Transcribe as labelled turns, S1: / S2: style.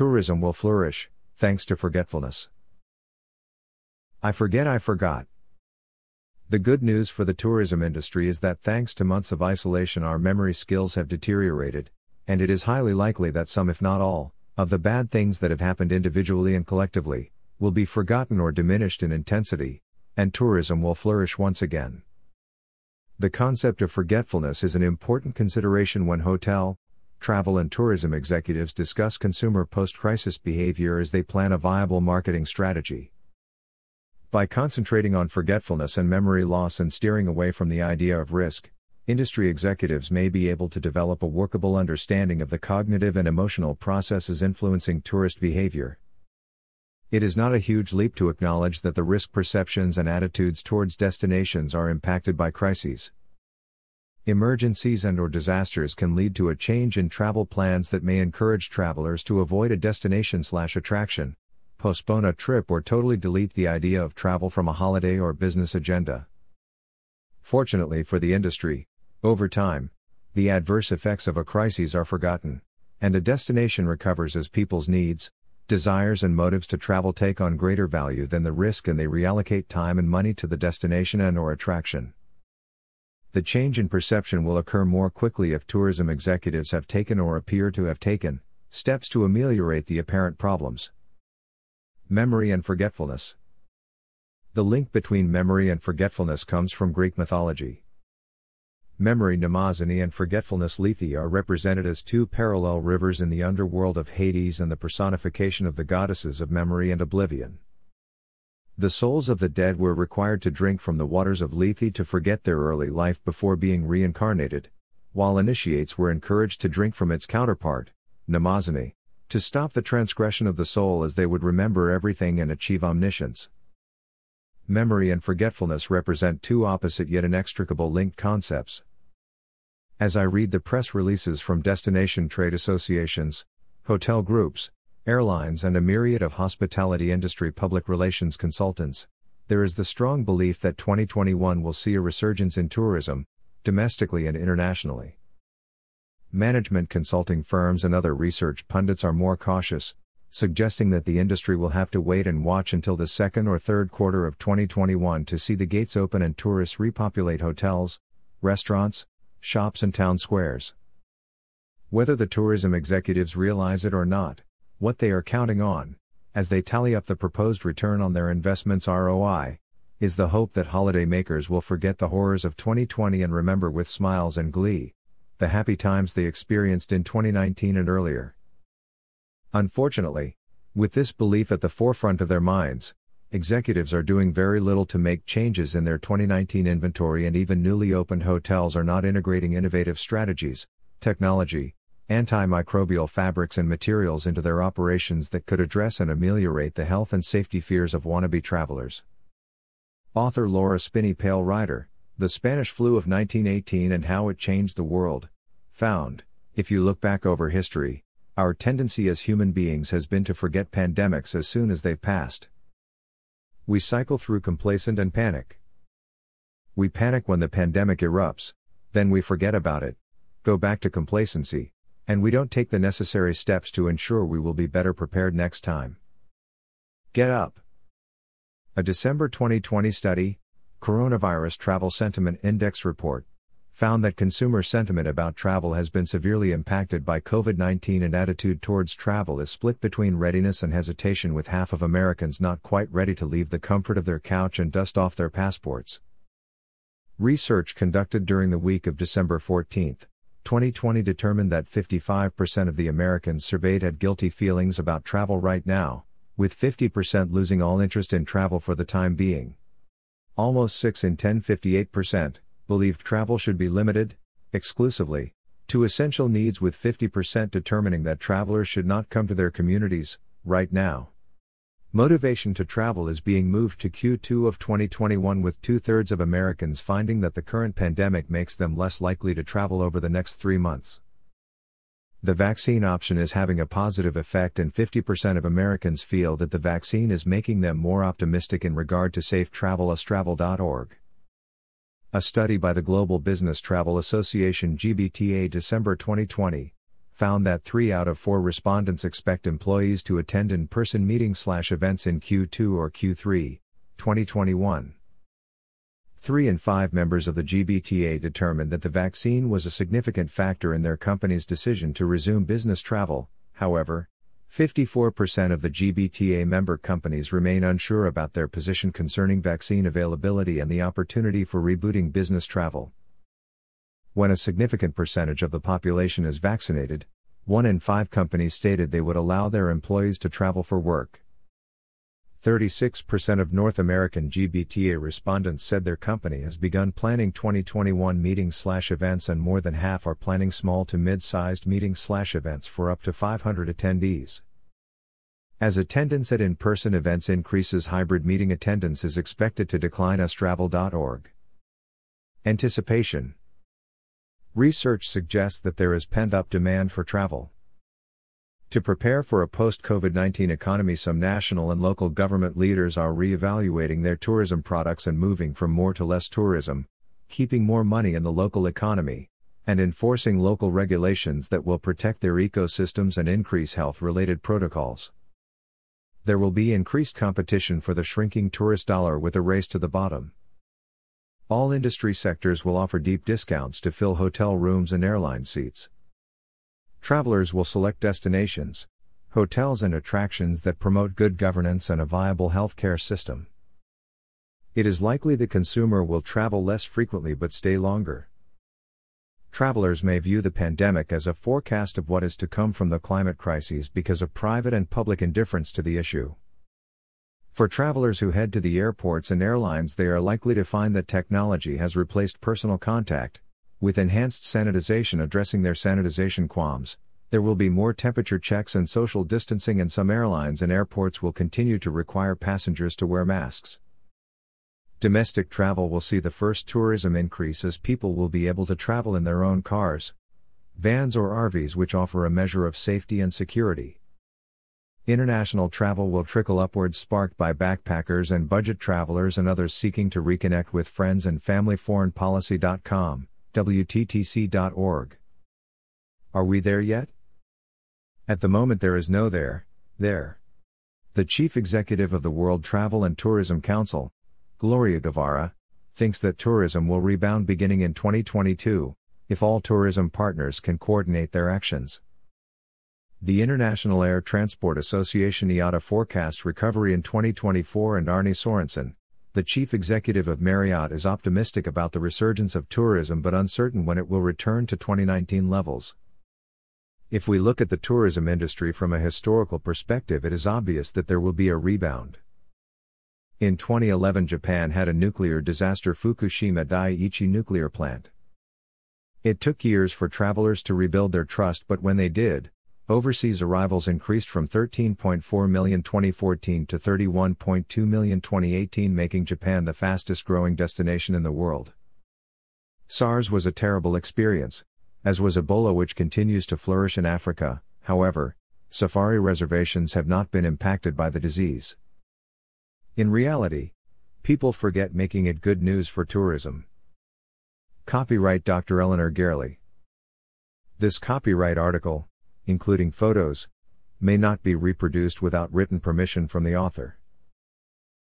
S1: tourism will flourish, thanks to forgetfulness. I forget I forgot. The good news for the tourism industry is that thanks to months of isolation, our memory skills have deteriorated, and it is highly likely that some, if not all, of the bad things that have happened individually and collectively, will be forgotten or diminished in intensity, and tourism will flourish once again. The concept of forgetfulness is an important consideration when hotel, travel, and tourism executives discuss consumer post crisis behavior as they plan a viable marketing strategy. By concentrating on forgetfulness and memory loss and steering away from the idea of risk, industry executives may be able to develop a workable understanding of the cognitive and emotional processes influencing tourist behavior. It is not a huge leap to acknowledge that the risk perceptions and attitudes towards destinations are impacted by crises. Emergencies and or disasters can lead to a change in travel plans that may encourage travelers to avoid a destination/attraction, postpone a trip or totally delete the idea of travel from a holiday or business agenda. Fortunately for the industry, over time, the adverse effects of a crisis are forgotten, and a destination recovers as people's needs, desires, and motives to travel take on greater value than the risk and they reallocate time and money to the destination and or attraction. The change in perception will occur more quickly if tourism executives have taken or appear to have taken steps to ameliorate the apparent problems. Memory and forgetfulness. The link between memory and forgetfulness comes from Greek mythology. Memory Mnemosyne and forgetfulness Lethe are represented as two parallel rivers in the underworld of Hades and the personification of the goddesses of memory and oblivion. The souls of the dead were required to drink from the waters of Lethe to forget their early life before being reincarnated, while initiates were encouraged to drink from its counterpart, Mnemosyne, to stop the transgression of the soul as they would remember everything and achieve omniscience. Memory and forgetfulness represent two opposite yet inextricable linked concepts. As I read the press releases from destination trade associations, hotel groups, airlines, and a myriad of hospitality industry public relations consultants, there is the strong belief that 2021 will see a resurgence in tourism, domestically and internationally. Management consulting firms and other research pundits are more cautious, suggesting that the industry will have to wait and watch until the second or third quarter of 2021 to see the gates open and tourists repopulate hotels, restaurants, shops, and town squares. Whether the tourism executives realize it or not, what they are counting on, as they tally up the proposed return on their investments ROI, is the hope that holidaymakers will forget the horrors of 2020 and remember with smiles and glee the happy times they experienced in 2019 and earlier. Unfortunately, with this belief at the forefront of their minds, executives are doing very little to make changes in their 2019 inventory, and even newly opened hotels are not integrating innovative strategies, technology, antimicrobial fabrics, and materials into their operations that could address and ameliorate the health and safety fears of wannabe travelers. Author Laura Spinney Pale Rider, the Spanish flu of 1918 and how it changed the world, found, if you look back over history, our tendency as human beings has been to forget pandemics as soon as they've passed. We cycle through complacent and panic. We panic when the pandemic erupts, then we forget about it, go back to complacency, and we don't take the necessary steps to ensure we will be better prepared next time. Get up. A December 2020 study, Coronavirus Travel Sentiment Index report found that consumer sentiment about travel has been severely impacted by COVID 19 and attitude towards travel is split between readiness and hesitation, with half of Americans not quite ready to leave the comfort of their couch and dust off their passports. Research conducted during the week of December 14, 2020 determined that 55% of the Americans surveyed had guilty feelings about travel right now, with 50% losing all interest in travel for the time being. Almost 6 in 10, 58%, believed travel should be limited, exclusively, to essential needs, with 50% determining that travelers should not come to their communities, right now. Motivation to travel is being moved to Q2 of 2021, with two thirds of Americans finding that the current pandemic makes them less likely to travel over the next three months. The vaccine option is having a positive effect, and 50% of Americans feel that the vaccine is making them more optimistic in regard to safe travel. USTravel.org. A study by the Global Business Travel Association GBTA December 2020 found that 3 out of 4 respondents expect employees to attend in-person meetings/events in Q2 or Q3 2021. 3 in 5 members of the GBTA determined that the vaccine was a significant factor in their company's decision to resume business travel. However, 54% of the GBTA member companies remain unsure about their position concerning vaccine availability and the opportunity for rebooting business travel. When a significant percentage of the population is vaccinated, one in five companies stated they would allow their employees to travel for work. 36% of North American GBTA respondents said their company has begun planning 2021 meetings/events and more than half are planning small to mid-sized meetings/events for up to 500 attendees. As attendance at in-person events increases, hybrid meeting attendance is expected to decline as travel.org. Anticipation Research suggests that there is pent-up demand for travel. To prepare for a post COVID 19 economy, some national and local government leaders are re evaluating their tourism products and moving from more to less tourism, keeping more money in the local economy, and enforcing local regulations that will protect their ecosystems and increase health related protocols. There will be increased competition for the shrinking tourist dollar with a race to the bottom. All industry sectors will offer deep discounts to fill hotel rooms and airline seats. Travelers will select destinations, hotels, and attractions that promote good governance and a viable healthcare system. It is likely the consumer will travel less frequently but stay longer. Travelers may view the pandemic as a forecast of what is to come from the climate crises because of private and public indifference to the issue. For travelers who head to the airports and airlines, they are likely to find that technology has replaced personal contact, with enhanced sanitization addressing their sanitization qualms, there will be more temperature checks and social distancing, and some airlines and airports will continue to require passengers to wear masks. Domestic travel will see the first tourism increase as people will be able to travel in their own cars, vans, or RVs, which offer a measure of safety and security. International travel will trickle upwards, sparked by backpackers and budget travelers and others seeking to reconnect with friends and family. ForeignPolicy.com WTTC.org. Are we there yet? At the moment, there is no there, there. The chief executive of the World Travel and Tourism Council, Gloria Guevara, thinks that tourism will rebound beginning in 2022, if all tourism partners can coordinate their actions. The International Air Transport Association IATA forecasts recovery in 2024 and Arne Sorenson, the chief executive of Marriott is optimistic about the resurgence of tourism but uncertain when it will return to 2019 levels. If we look at the tourism industry from a historical perspective, it is obvious that there will be a rebound. In 2011, Japan had a nuclear disaster Fukushima Daiichi nuclear plant. It took years for travelers to rebuild their trust, but when they did, Overseas arrivals increased from 13.4 million 2014 to 31.2 million 2018, making Japan the fastest growing destination in the world. SARS was a terrible experience, as was Ebola, which continues to flourish in Africa, however, safari reservations have not been impacted by the disease. In reality, people forget making it good news for tourism. Copyright Dr. Elinor Garely. This copyright article, including photos, may not be reproduced without written permission from the author.